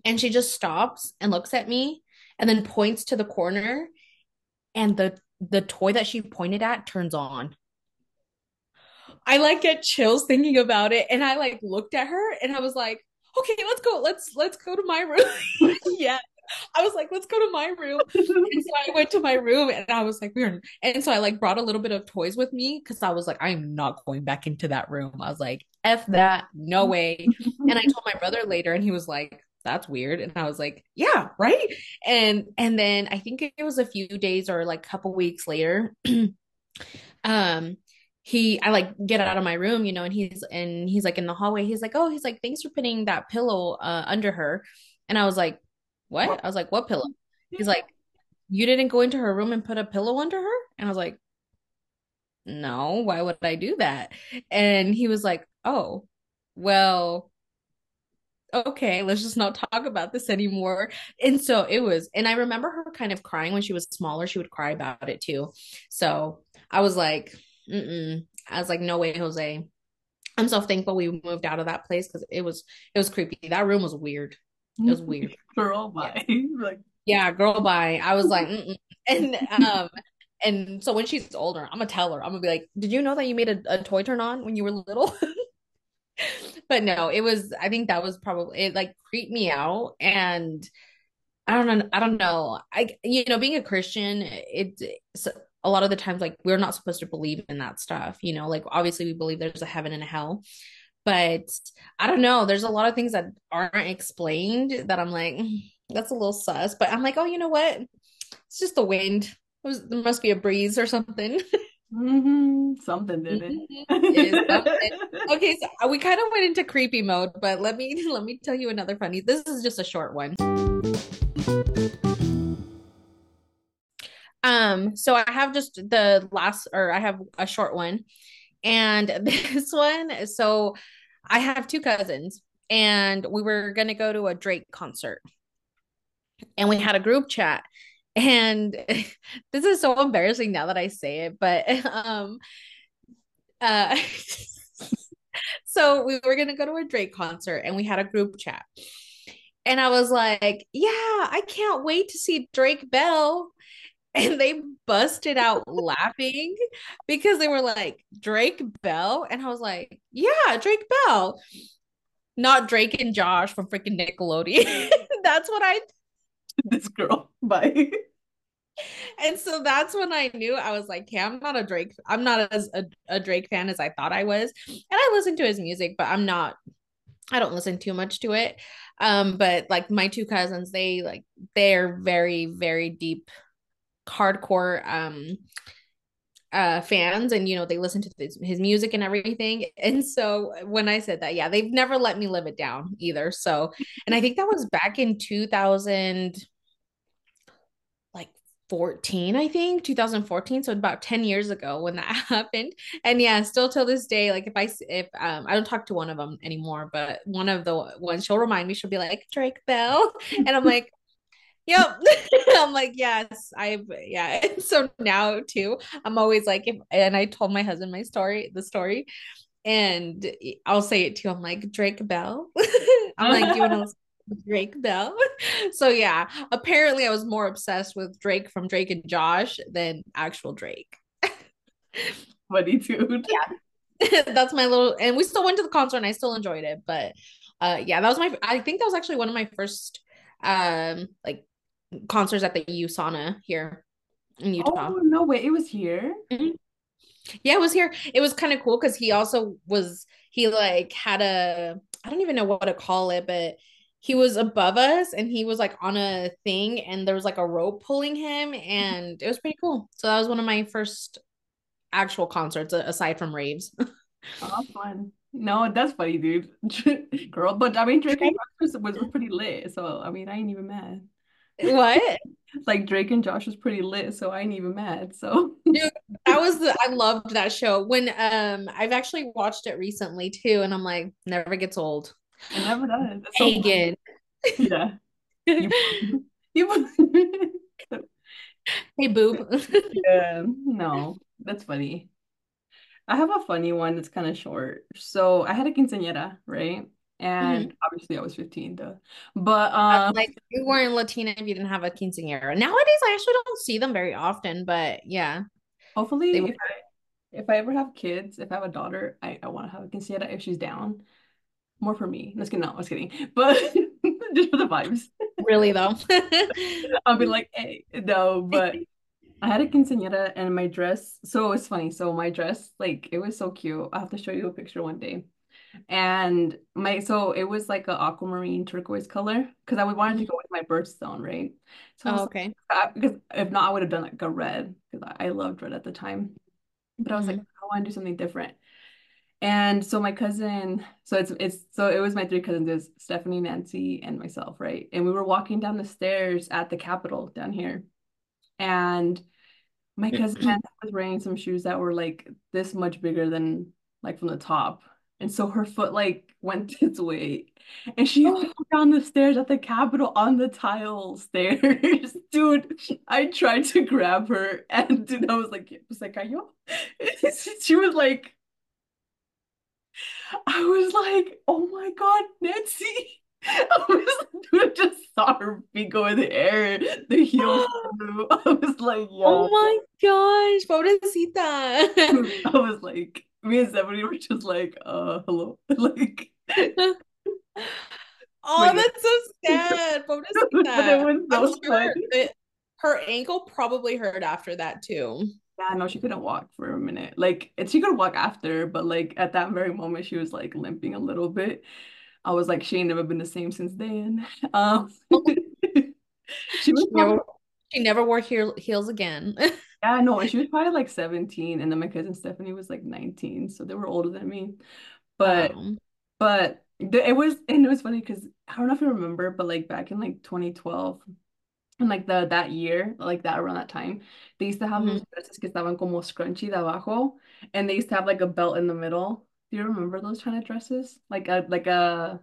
And she just stops and looks at me and then points to the corner and the the toy that she pointed at turns on I like get chills thinking about it. And I like looked at her and I was like, okay, let's go. Let's let's go to my room. *laughs* yeah. I was like, let's go to my room. And so I went to my room and I was like, we're and so I like brought a little bit of toys with me because I was like, I'm not going back into that room. I was like, F that, no way. And I told my brother later and he was like, that's weird. And I was like, yeah, right. And and then I think it was a few days or like a couple weeks later. *clears throat* um he I like get out of my room, you know, and he's and he's like in the hallway. He's like, "Oh, he's like, thanks for putting that pillow uh under her." And I was like, "What?" I was like, "What pillow?" He's like, "You didn't go into her room and put a pillow under her?" And I was like, "No, why would I do that?" And he was like, "Oh, well, okay, let's just not talk about this anymore." And so it was, and I remember her kind of crying when she was smaller. She would cry about it too. So I was like, Mm-mm. I was like, no way, Jose. I'm so thankful we moved out of that place because it was it was creepy. That room was weird. It was weird. *laughs* Girl, Yeah. bye. *laughs* Like Yeah, girl, bye. I was like, *laughs* Mm-mm. and um, and so when she's older, I'm gonna tell her. I'm gonna be like, did you know that you made a, a toy turn on when you were little? but no, it was. I think that was probably it. Like creeped me out, and I don't know. I don't know. I you know, being a Christian, it it's a lot of the times like we're not supposed to believe in that stuff. You know, like obviously we believe there's a heaven and a hell, but I don't know. There's a lot of things that aren't explained that I'm like, "Mm, that's a little sus. But I'm like, oh, you know what? It's just the wind. It was- there must be a breeze or something. hmm Something did it. Okay, so uh, we kind of went into creepy mode, but let me *laughs* let me tell you another funny. This is just a short one. Um, so I have just the last, or I have a short one, and *laughs* this one. So I have two cousins, and we were gonna go to a Drake concert, and we had a group chat, And *laughs* this is so embarrassing now that I say it, but *laughs* um uh so we were gonna go to a Drake concert and we had a group chat. And I was like, yeah, I can't wait to see Drake Bell. And they busted out laughing because they were like, Drake Bell? And I was like, yeah, Drake Bell. Not Drake and Josh from freaking Nickelodeon. *laughs* that's what I this girl. Bye. *laughs* And so that's when I knew I was like, "Okay, I'm not a Drake. I'm not as a, a Drake fan as I thought I was." And I listen to his music, but I'm not. I don't listen too much to it. Um, but like my two cousins, they like they're very very deep, hardcore um uh fans and you know they listen to his, his music and everything. *laughs* And so when i said that yeah they've never let me live it down either. So and i think that was back in 2000 like 14 i think 2014 so about 10 years ago when that *laughs* happened. And yeah still till this day like if i if um i don't talk to one of them anymore but one of the ones she'll remind me she'll be like drake bell. *laughs* And i'm like Yep. *laughs* I'm like, yes, I've *laughs* yeah. And so now too, I'm always like, if, and I told my husband my story, the story, and I'll say it too. I'm like, Drake Bell. *laughs* I'm like, you know Drake Bell. So yeah, apparently I was more obsessed with Drake from Drake and Josh than actual Drake. Funny dude. Yeah. That's my little and we still went to the concert and I still enjoyed it. But uh yeah, that was my I think that was actually one of my first um like concerts at the USANA here in Utah. Oh no way, it was here. Mm-hmm. Yeah, it was here. It was kind of cool because he also was he like had a I don't even know what to call it, but he was above us and he was like on a thing and there was like a rope pulling him and it was pretty cool. So that was one of my first actual concerts aside from raves. *laughs* oh, fun. No, that's funny, dude. *laughs* Girl, but I mean, Drake was, was pretty lit. So I mean, I ain't even mad. What? *laughs* like Drake and Josh was pretty lit, so I ain't even mad. So Dude, that was the I loved that show. When um I've actually watched it recently too, and I'm like, never gets old. It never does. Hagen. yeah. You, *laughs* you Hey boob. *laughs* yeah, no, that's funny. I have a funny one that's kind of short. So I had a quinceañera, right? And mm-hmm. obviously I was 15 though. But um like you weren't Latina if you didn't have a quinceañera. Nowadays I actually don't see them very often, but yeah. Hopefully if I, if I ever have kids, if I have a daughter, I, I want to have a quinceañera if she's down. More for me. Let's get no, I was kidding. *laughs* But *laughs* just for the vibes. Really though. *laughs* I'll be like, hey, no, but I had a quinceañera and my dress. So it's funny. So my dress, like, it was so cute. i have to show you a picture one day and my so it was like a aquamarine turquoise color because I wanted to go with my birthstone, right? So oh, okay. Like, because if not, I would have done like a red because I, I loved red at the time. But I was mm-hmm. like, I want to do something different. And so my cousin, so it's it's so it was my three cousins, is Stephanie, Nancy, and myself, right? And we were walking down the stairs at the Capitol down here, and my cousin was wearing some shoes that were like this much bigger than like from the top and so her foot like went *laughs* its way. And she oh. fell down the stairs at the Capitol on the tile stairs. *laughs* dude, I tried to grab her and dude, I was like, was like, cayó. *laughs* she was like, I was like, oh my God, Nancy. I was like, dude, just saw her feet go in the air, the heels *gasps* I was like. Oh my gosh, pobrecita. I was like, me and Stephanie were just like, uh, hello. *laughs* like Oh, that's so *laughs* sad. but *laughs* it was so sure her ankle probably hurt after that too. Yeah, no, she couldn't walk for a minute. Like she could walk after, but like at that very moment she was like limping a little bit. I was like, she ain't never been the same since then. Um she was probably, she never wore heel, heels again. Yeah, no, she was probably like 17, and then my cousin Stephanie was like 19, so they were older than me. But but it was and it was funny because I don't know if you remember, but like back in like 2012 and like the that year, like that around that time, they used to have mm-hmm. those dresses que estaban como scrunchy de abajo, and they used to have like a belt in the middle. Do you remember those kind of dresses? Like a like a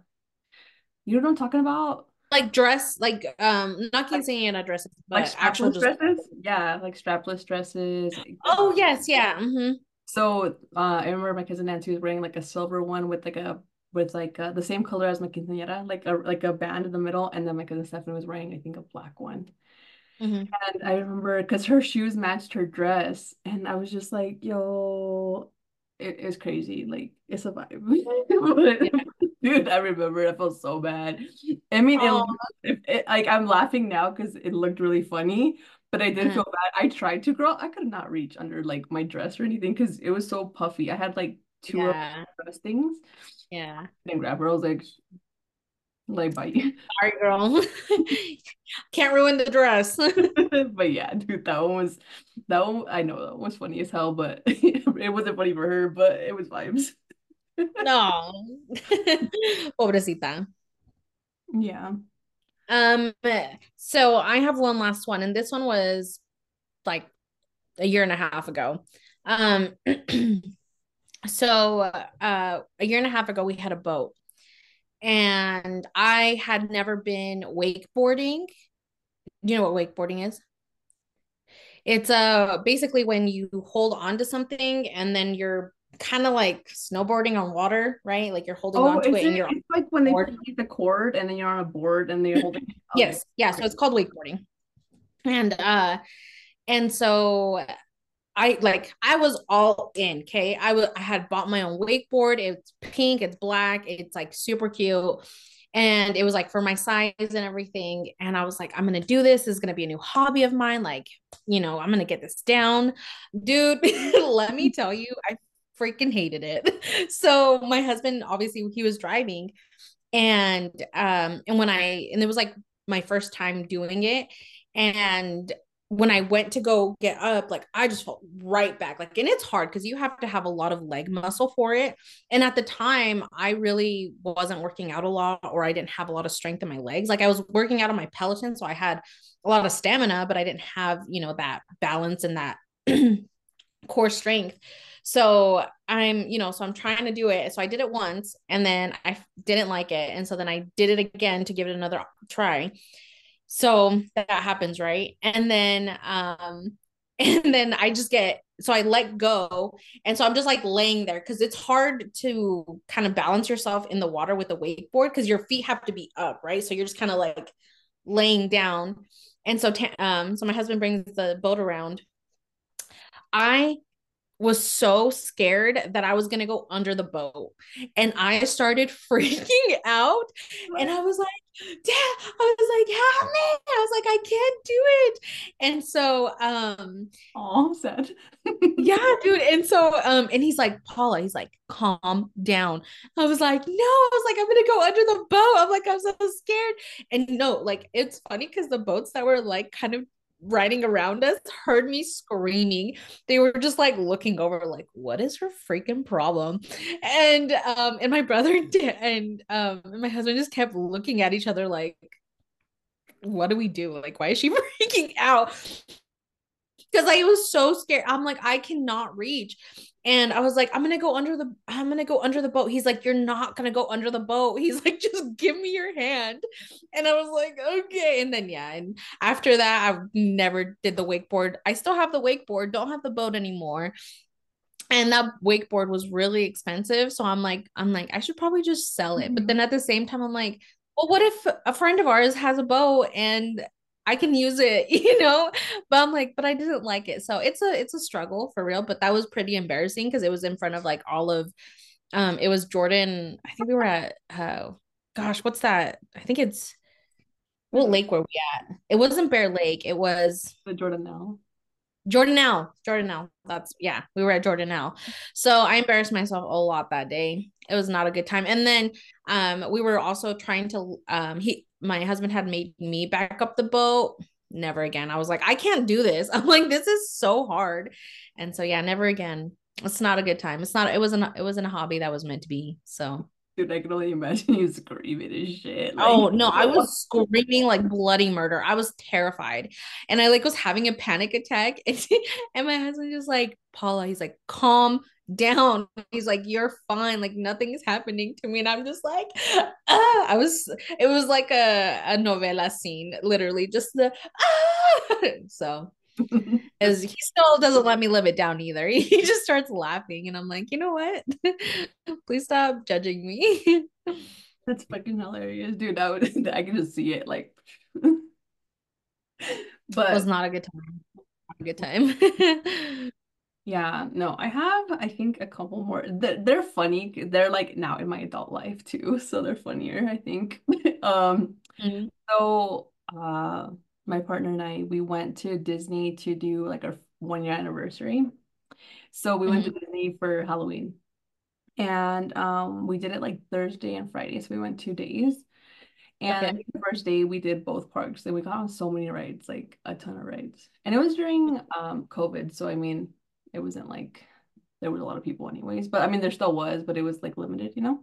you know what I'm talking about? Like dress, like um, not Like quinceañera dresses, like but actual strapless just. dresses? Yeah, like strapless dresses. Oh yes, yeah. hmm So uh, I remember my cousin Nancy was wearing like a silver one with like a with like uh, the same color as my quinceañera, like a like a band in the middle, and then my cousin Stephanie was wearing I think a black one. hmm And I remember because her shoes matched her dress, and I was just like, yo, it's crazy. Like it's a vibe. *laughs* Yeah. Dude, I remember it. I felt so bad. I mean, it, Oh, it, it like I'm laughing now because it looked really funny, but I did uh-huh. feel bad. I tried to grow. I could not reach under like my dress or anything because it was so puffy. I had like two of yeah, dress things. yeah. And grab her. I was like, like bite. *laughs* Sorry, girl. *laughs* Can't ruin the dress. *laughs* But yeah, dude, that one was that one. I know that one was funny as hell, but it wasn't funny for her, but it was vibes. No. *laughs* Pobrecita. Yeah. Um, so I have one last one, and this one was like a year and a half ago. Um, *clears throat* so uh a year and a half ago we had a boat and I had never been wakeboarding. You know what wakeboarding is? It's uh basically when you hold on to something and then you're kind of like snowboarding on water, right? Like you're holding Oh, on to is it and you're It's like when they board. play the chord and then you're on a board and they're holding. Okay. Yes, yeah, so it's called wakeboarding. And uh and so I like I was all in, okay? I was I had bought my own wakeboard. It's pink, it's black, it's like super cute. And it was like for my size and everything. And I was like, I'm gonna do this. This is gonna be a new hobby of mine. Like, you know, I'm gonna get this down. Dude, *laughs* let me tell you, I freaking hated it. *laughs* So my husband, obviously, he was driving and um and when i and it was like my first time doing it and when i went to go get up like i just felt right back like and it's hard because you have to have a lot of leg muscle for it and at the time i really wasn't working out a lot or i didn't have a lot of strength in my legs like i was working out on my peloton so i had a lot of stamina but i didn't have you know that balance and that *clears throat* core strength. So I'm, you know, so I'm trying to do it. So I did it once and then I didn't like it. And so then I did it again to give it another try. So that happens, right? And then um *laughs* and then I just get so I let go. And so I'm just like laying there because it's hard to kind of balance yourself in the water with the wakeboard because your feet have to be up, right? So you're just kind of like laying down. And so um so my husband brings the boat around. I was so scared that I was gonna go under the boat. And I started *laughs* freaking out. And I was like, Dad, I was like, help me. I was like, I can't do it. And so um Oh, sad. *laughs* yeah, dude. And so um and he's like, Paola, he's like, calm down. I was like, no, I was like, I'm gonna go under the boat. I'm like, I'm so scared. And no, like it's funny because the boats that were like kind of riding around us heard me screaming. They were just like looking over, like, what is her freaking problem? And um, and my brother *laughs* did, and um, and my husband just kept looking at each other like, what do we do? Like, why is she *laughs* freaking out? Because I was so scared. I'm like, I cannot reach. And I was like, I'm gonna go under the I'm gonna go under the boat. He's like, You're not gonna go under the boat. *laughs* He's like, just give me your hand. And I was like, okay. And then yeah, and after that, I never did the wakeboard. I still have the wakeboard, don't have the boat anymore. And that wakeboard was really expensive. So I'm like, I'm like, I should probably just sell it. But mm-hmm. then at the same time, I'm like, well, what if a friend of ours has a boat and I can use it, *laughs* you know? But I'm like, but I didn't like it. So it's a it's a struggle for real. But that was pretty embarrassing because it was in front of like all of um it was Jordan. I think we were at uh gosh, what's that? I think it's what lake were we at? It wasn't Bear Lake. It was the Jordan now. Jordanelle. Jordanelle. That's yeah, we were at Jordanelle. So I embarrassed myself a lot that day. It was not a good time. And then um we were also trying to um he my husband had made me back up the boat. Never again. I was like, I can't do this. *laughs* I'm like, this is so hard. And so yeah, never again. It's not a good time. It's not it wasn't it wasn't a hobby that was meant to be. So Dude, I can only imagine you *laughs* screaming and shit. Like, Oh no, I was *laughs* screaming like bloody murder. I was terrified. And I like was having a panic attack. And, and my husband just like, Paola, he's like, calm down. He's like, You're fine. Like nothing is happening to me. And I'm just like, ah. I was, it was like a, a novela scene, literally, just the ah. *laughs* So *laughs* as he still doesn't let me live it down either. *laughs* He just starts laughing, and I'm like, you know what? Please stop judging me. That's fucking hilarious, dude. I would I can just see it like but It was not a good time. Not a good time. Yeah, no, I have I think a couple more. They're, they're funny. They're like now in my adult life too, *laughs* so they're funnier, I think. *laughs* Um, Mhm. so uh my partner and I we went to Disney to do like our one year anniversary. So we went to Mhm. Disney for Halloween. And um we did it like Thursday and Friday. So we went two days. And Okay. the first day we did both parks and we got on so many rides, like a ton of rides. And it was during um COVID, so I mean, it wasn't like there was a lot of people anyways, but I mean there still was, but it was like limited, you know?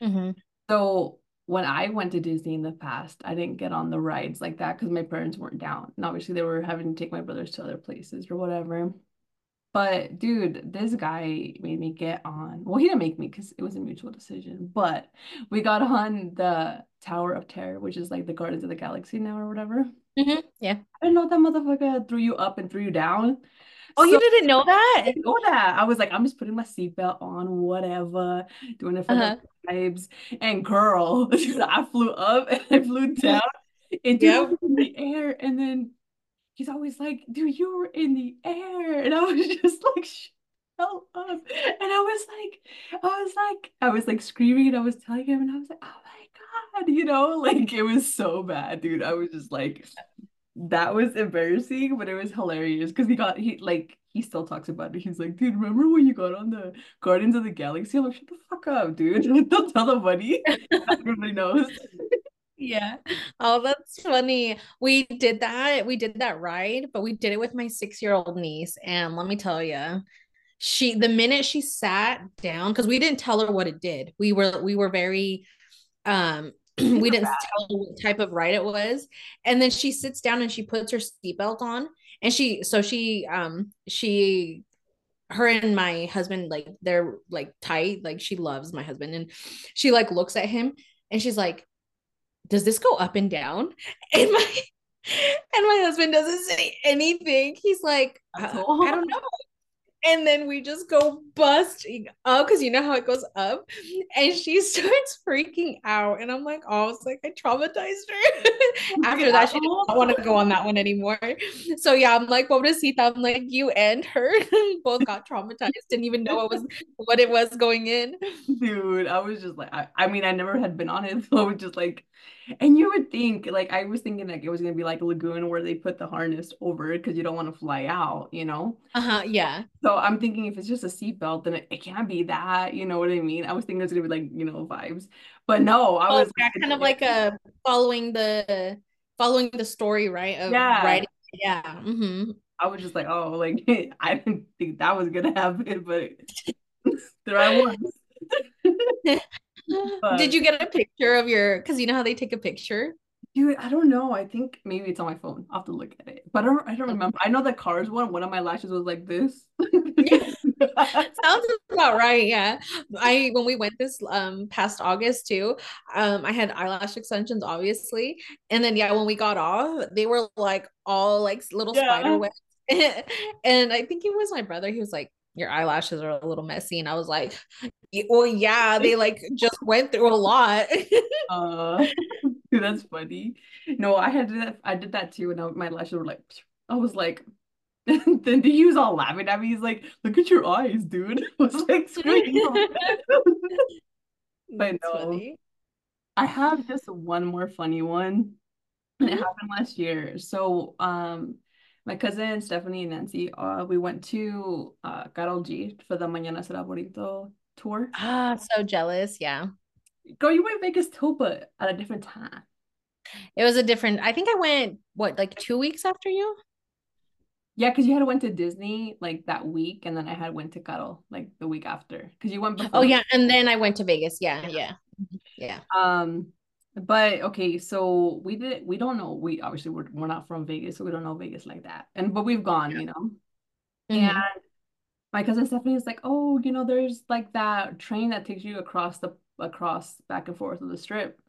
hmm So when I went to Disney in the past, I didn't get on the rides like that because my parents weren't down. And obviously they were having to take my brothers to other places or whatever. But dude, this guy made me get on. Well, he didn't make me because it was a mutual decision. But we got on the Tower of Terror, which is like the Guardians of the Galaxy now or whatever. hmm Yeah. I didn't know that motherfucker threw you up and threw you down. Oh, you didn't know I that? didn't know that. I was like, I'm just putting my seatbelt on, whatever, doing it for the Uh-huh. vibes. And girl, *laughs* dude, I flew up *laughs* and I flew down, and Yep. in the air, and then he's always like, dude, you were in the air. And I was *laughs* just like, shut up. And I was like, I was like, I was like screaming and I was telling him, and I was like, oh my God, you know, like it was so bad, dude. I was just like, that was embarrassing, but it was hilarious because he got, he like, he still talks about it. He's like, dude, remember when you got on the Guardians of the Galaxy? I'm like, shut the fuck up, dude. *laughs* Don't tell nobody. *laughs* Everybody knows. Yeah. Oh, that's funny. We did that. We did that ride, but we did it with my six-year-old niece. And let me tell you, she the minute she sat down, because we didn't tell her what it did. We were we were very um *clears throat* we didn't tell what type of ride it was. And then she sits down and she puts her seatbelt on. And she so she um she her and my husband like they're like tight. Like she loves my husband. And she like looks at him and she's like does this go up and down? *laughs* And my *laughs* and my husband doesn't say anything. He's like, uh, I don't know. And then we just go busting up because you know how it goes up. And she *laughs* starts freaking out. And I'm like, oh, I was like, I traumatized her. *laughs* After that, she did not want to go on that one anymore. So yeah, I'm like, Pobrecita, I'm like, you and her *laughs* both got traumatized, didn't even know what was what it was going in. Dude, I was just like, I, I mean, I never had been on it, so I was just like, and you would think, like, I was thinking like it was gonna be like a lagoon where they put the harness over it because you don't want to fly out, you know? Uh-huh, yeah. So I'm thinking if it's just a seatbelt, then it, it can't be that, you know what I mean? I was thinking it's gonna be like, you know, vibes, but no, I Oh, was yeah, kind of *laughs* like a following the following the story, right? Of yeah, writing. Yeah. hmm I was just like, oh, like *laughs* I didn't think that was gonna happen, but *laughs* there I was. Did you get a picture of your, because you know how they take a picture? Dude, I don't know. I think maybe it's on my phone. I'll have to look at it. But I don't, I don't remember. I know the Cars one, one of my lashes was like this. *laughs* Sounds about right. Yeah. I *laughs* when we went this um past August too, um I had eyelash extensions obviously. And then yeah, when we got off, they were like all like little spider webs. *laughs* and I think it was my brother. He was like, Your eyelashes are a little messy. And I was like, "Y- Well, yeah, they like just went through a lot. Uh, *laughs* that's funny. No, I had that. I did that too, and I, my lashes were like, I was like, *laughs* then he was all laughing at me. He's like, "Look at your eyes, dude." *laughs* I was like, "Screw you." But no, funny. I have just one more funny one. And it Mhm. happened last year. So, um, my cousin Stephanie and Nancy, uh, we went to uh Karol G for the Mañana Será Bonito tour. Ah, so jealous. Yeah. Girl, you went Vegas too, but at a different time. It was a different, I think I went, what, like two weeks after you? Yeah, because you had went to Disney like that week, and then I had went to Karol like the week after. Because you went Before. Oh, yeah. And then I went to Vegas. Yeah. Yeah. Yeah. Yeah. Um, but okay, so we did. We don't know. We obviously we're we're not from Vegas, so we don't know Vegas like that. And but we've gone, you know. And hmm my cousin Stephanie is like, oh, you know, there's like that train that takes you across the across back and forth of the strip.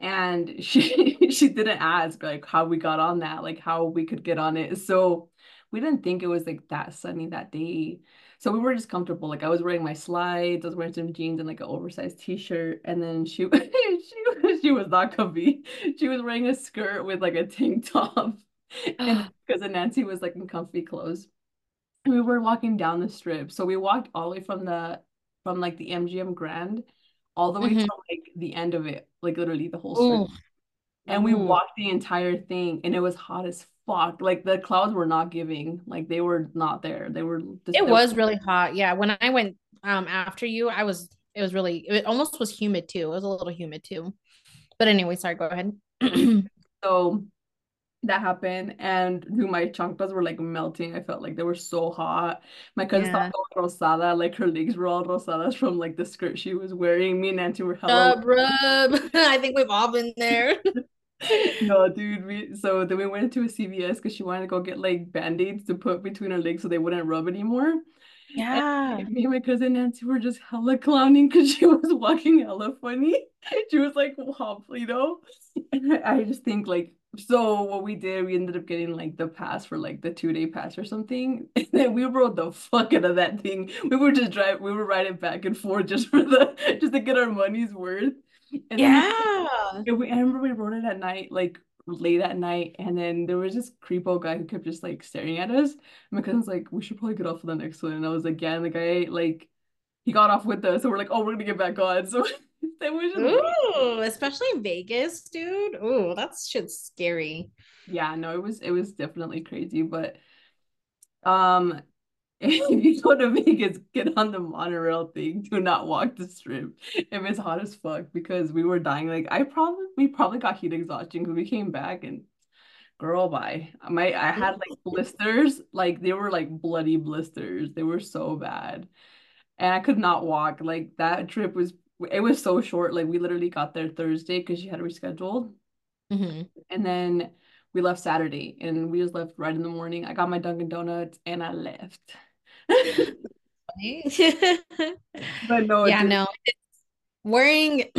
And *laughs* she she didn't ask like how we got on that, like how we could get on it. So we didn't think it was like that sunny that day. So we were just comfortable. Like I was wearing my slides, I was wearing some jeans and like an oversized t-shirt. And then she *laughs* she she was not comfy. She was wearing a skirt with like a tank top. *sighs* And because Nancy was like in comfy clothes we were walking down the strip. So we walked all the way from the from like the MGM Grand all the way to Mhm. like the end of it, like literally the whole strip. Ooh. And we Ooh. walked the entire thing and it was hot as fuck. Like the clouds were not giving. Like they were not there. They were just It was really hot. Yeah, when I went um after you, I was it was really it almost was humid too. It was a little humid too. But anyway, sorry, go ahead. *clears throat* so that happened and dude, my chanclas were like melting. I felt like they were so hot. My cousin thought Yeah. Was rosada, like her legs were all rosadas from like the skirt she was wearing. Me and Nancy were hella Chub rub. *laughs* I think we've all been there. *laughs* No, dude, we so then we went to a CVS because she wanted to go get like band-aids to put between her legs so they wouldn't rub anymore. And Yeah. me and my cousin Nancy were just hella clowning because she *laughs* was walking hella funny. She was like hop, you know? And I, I just think like so what we did, we ended up getting like the pass for like the two day pass or something. *laughs* And then we rode the fuck out of that thing. We were just drive we were riding back and forth just for the *laughs* just to get our money's worth. And then Yeah. *laughs* yeah, we, I remember we rode it at night, like late at night, and then there was this creepo guy who kept just like staring at us. And My cousin's like, we should probably get off of the next one. And I was like, yeah, and the guy like he got off with us, so we're like, oh, we're gonna get back on. So then we just. Ooh, especially in Vegas, dude. Ooh, that's shit's scary. Yeah, no, it was it was definitely crazy, but um *laughs* if you go to Vegas, get on the monorail thing. Do not walk the strip if it's hot as fuck because we were dying. Like I probably we probably got heat exhaustion because we came back and Girl, bye. My I had like *laughs* blisters, like they were like bloody blisters. They were so bad. And I could not walk. Like that trip was it was so short. Like we literally got there Thursday because she had rescheduled. hmm And then we left Saturday and we just left right in the morning. I got my Dunkin' Donuts and I left. *laughs* But no, Yeah, no. Wearing, *clears throat*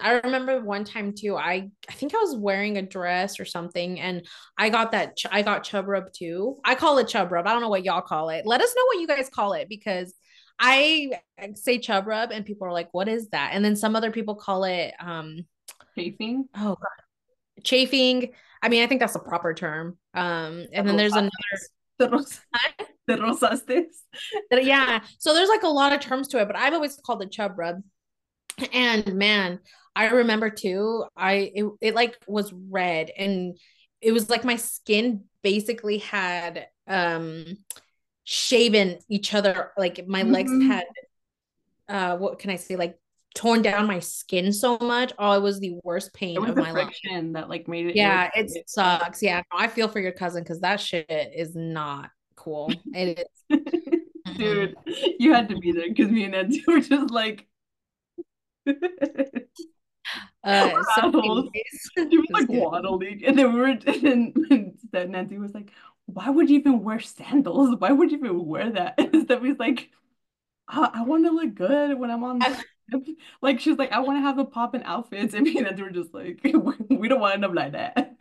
I remember one time too. I I think I was wearing a dress or something, and I got that. ch- I got chub rub too. I call it chub rub. I don't know what y'all call it. Let us know what you guys call it because I say chub rub, and people are like, "What is that?" And then some other people call it, um, chafing. oh God, chafing. I mean, I think that's a proper term. Um, and then there's another. rosaste. Te ros- *laughs* te rosaste. Yeah, so there's like a lot of terms to it, but I've always called it chub rub. And man, I remember too, I it, it like was red and it was like my skin basically had um shaven each other like my legs Mhm. had uh what can I say like torn down my skin so much. Oh, it was the worst pain of my life. that like made it Yeah, it sucks. Yeah, I feel for your cousin because that shit is not cool. It is. *laughs* Dude, you had to be there because me and Nancy *laughs* were just like *laughs* Uh, so anyways, She was like waddling, and then we were, and and then Nancy was like, "Why would you even wear sandals? Why would you even wear that?" *laughs* And Stephanie's like, "I, I want to look good when I'm on." trip." *laughs* Like she's like, "I want to have a pop in outfits," *laughs* and me and Nancy were just like, "We don't want to end up like that."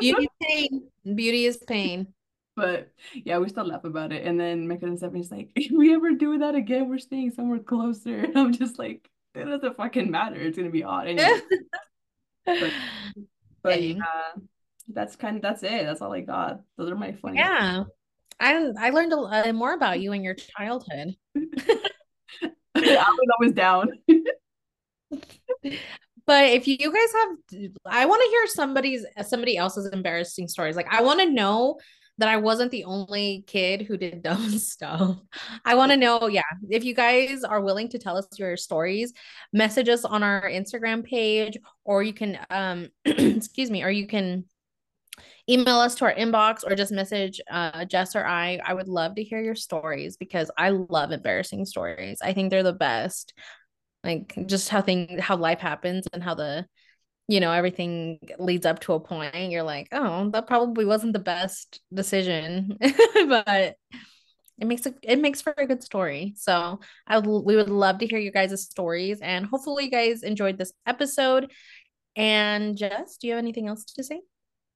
Beauty is pain. Beauty is pain. But yeah, we still laugh about it. And then my cousin Stephanie's like, if we ever do that again, we're staying somewhere closer. And I'm just like, it doesn't fucking matter. It's gonna be odd anyway. But but yeah. That's kind of that's it. That's all I got. Those are my funny. Yeah. I I learned a lot more about you and your childhood. *laughs* I was always down. *laughs* But if you guys have, I want to hear somebody's somebody else's embarrassing stories. Like I want to know that I wasn't the only kid who did *laughs* dumb stuff. I want to know, yeah, if you guys are willing to tell us your stories, message us on our Instagram page, or you can, um, *clears throat* excuse me, or you can email us to our inbox or just message uh, Jess or I. I would love to hear your stories because I love embarrassing stories. I think they're the best. Like just how things, how life happens and how the you know everything leads up to a point. You're like, oh, that probably wasn't the best decision, *laughs* but it makes it it makes for a good story. So I we would love to hear you guys' stories and hopefully you guys enjoyed this episode. And Jess, do you have anything else to say?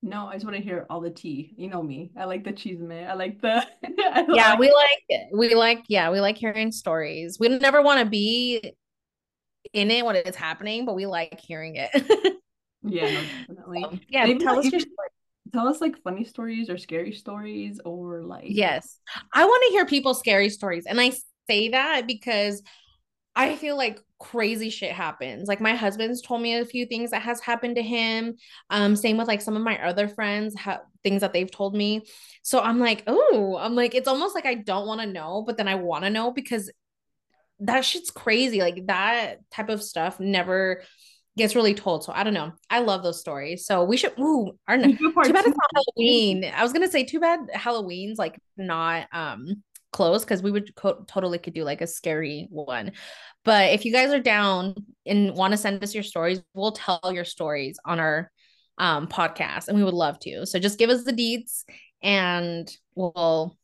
No, I just want to hear all the tea. You know me. I like the cheese man. I like the *laughs* I Yeah, like we like we like yeah, we like hearing stories. We never want to be in it when it's happening, but we like hearing it. *laughs* yeah, no, definitely. So, yeah, tell like us your can tell us like funny stories or scary stories or like Yes. I want to hear people's scary stories. And I say that because I feel like crazy shit happens. Like my husband's told me a few things that has happened to him. Um, same with like some of my other friends, ha- things that they've told me. So I'm like, oh, I'm like, it's almost like I don't want to know, but then I want to know because that shit's crazy. Like that type of stuff never gets really told. So I don't know. I love those stories. So we should. Ooh, our we ne- do too bad it's not Halloween. I was gonna say too bad Halloween's like not um close because we would co- totally could do like a scary one. But if you guys are down and want to send us your stories, we'll tell your stories on our um podcast, and we would love to. So just give us the deeds, and we'll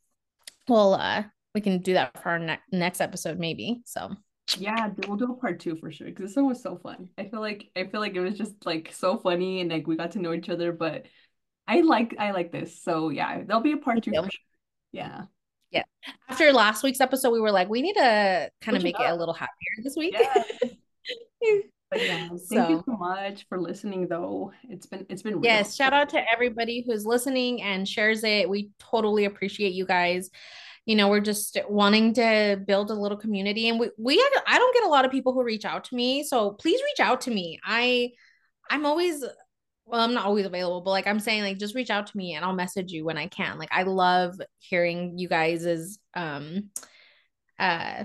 we'll uh we can do that for our ne- next episode maybe. So Yeah, we'll do a part two for sure because this one was so fun. I feel like I feel like it was just like so funny and like we got to know each other, but I like I like this. So yeah, there'll be a part thank two for sure. Yeah. Yeah. After last week's episode, we were like, we need to kind of make it a little happier this week. Yeah. *laughs* But yeah, thank you So, so much for listening though. It's been it's been real. yes, shout out to everybody who's listening and shares it. We totally appreciate you guys. You know, we're just wanting to build a little community and we we I don't get a lot of people who reach out to me. So, please reach out to me. I I'm always well, I'm not always available, but like I'm saying, like just reach out to me and I'll message you when I can. Like I love hearing you guys's um uh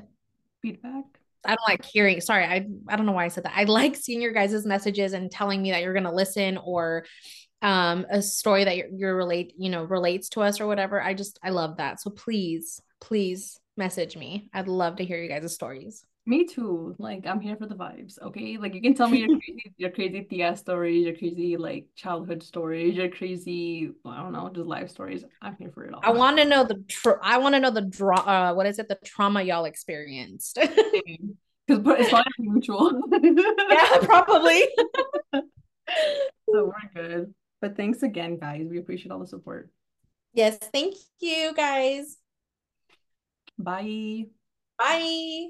Feedback. I don't like hearing, sorry, I I don't know why I said that. I *laughs* like seeing your guys' messages and telling me that you're gonna listen or um a story that you're, you're relate, you know, relates to us or whatever. I just I love that. So please, please message me. I'd love to hear you guys' stories. Me too. Like I'm here for the vibes, okay? Like you can tell me your *laughs* crazy your crazy Thea stories, your crazy like childhood stories, your crazy, I don't know, just life stories. I'm here for it all. I want to know the tr- I want to know the draw uh what is it, the trauma y'all experienced. Because it's probably mutual. *laughs* yeah, *laughs* probably. So we're good. But thanks again, guys. We appreciate all the support. yes, thank you guys. Bye. Bye.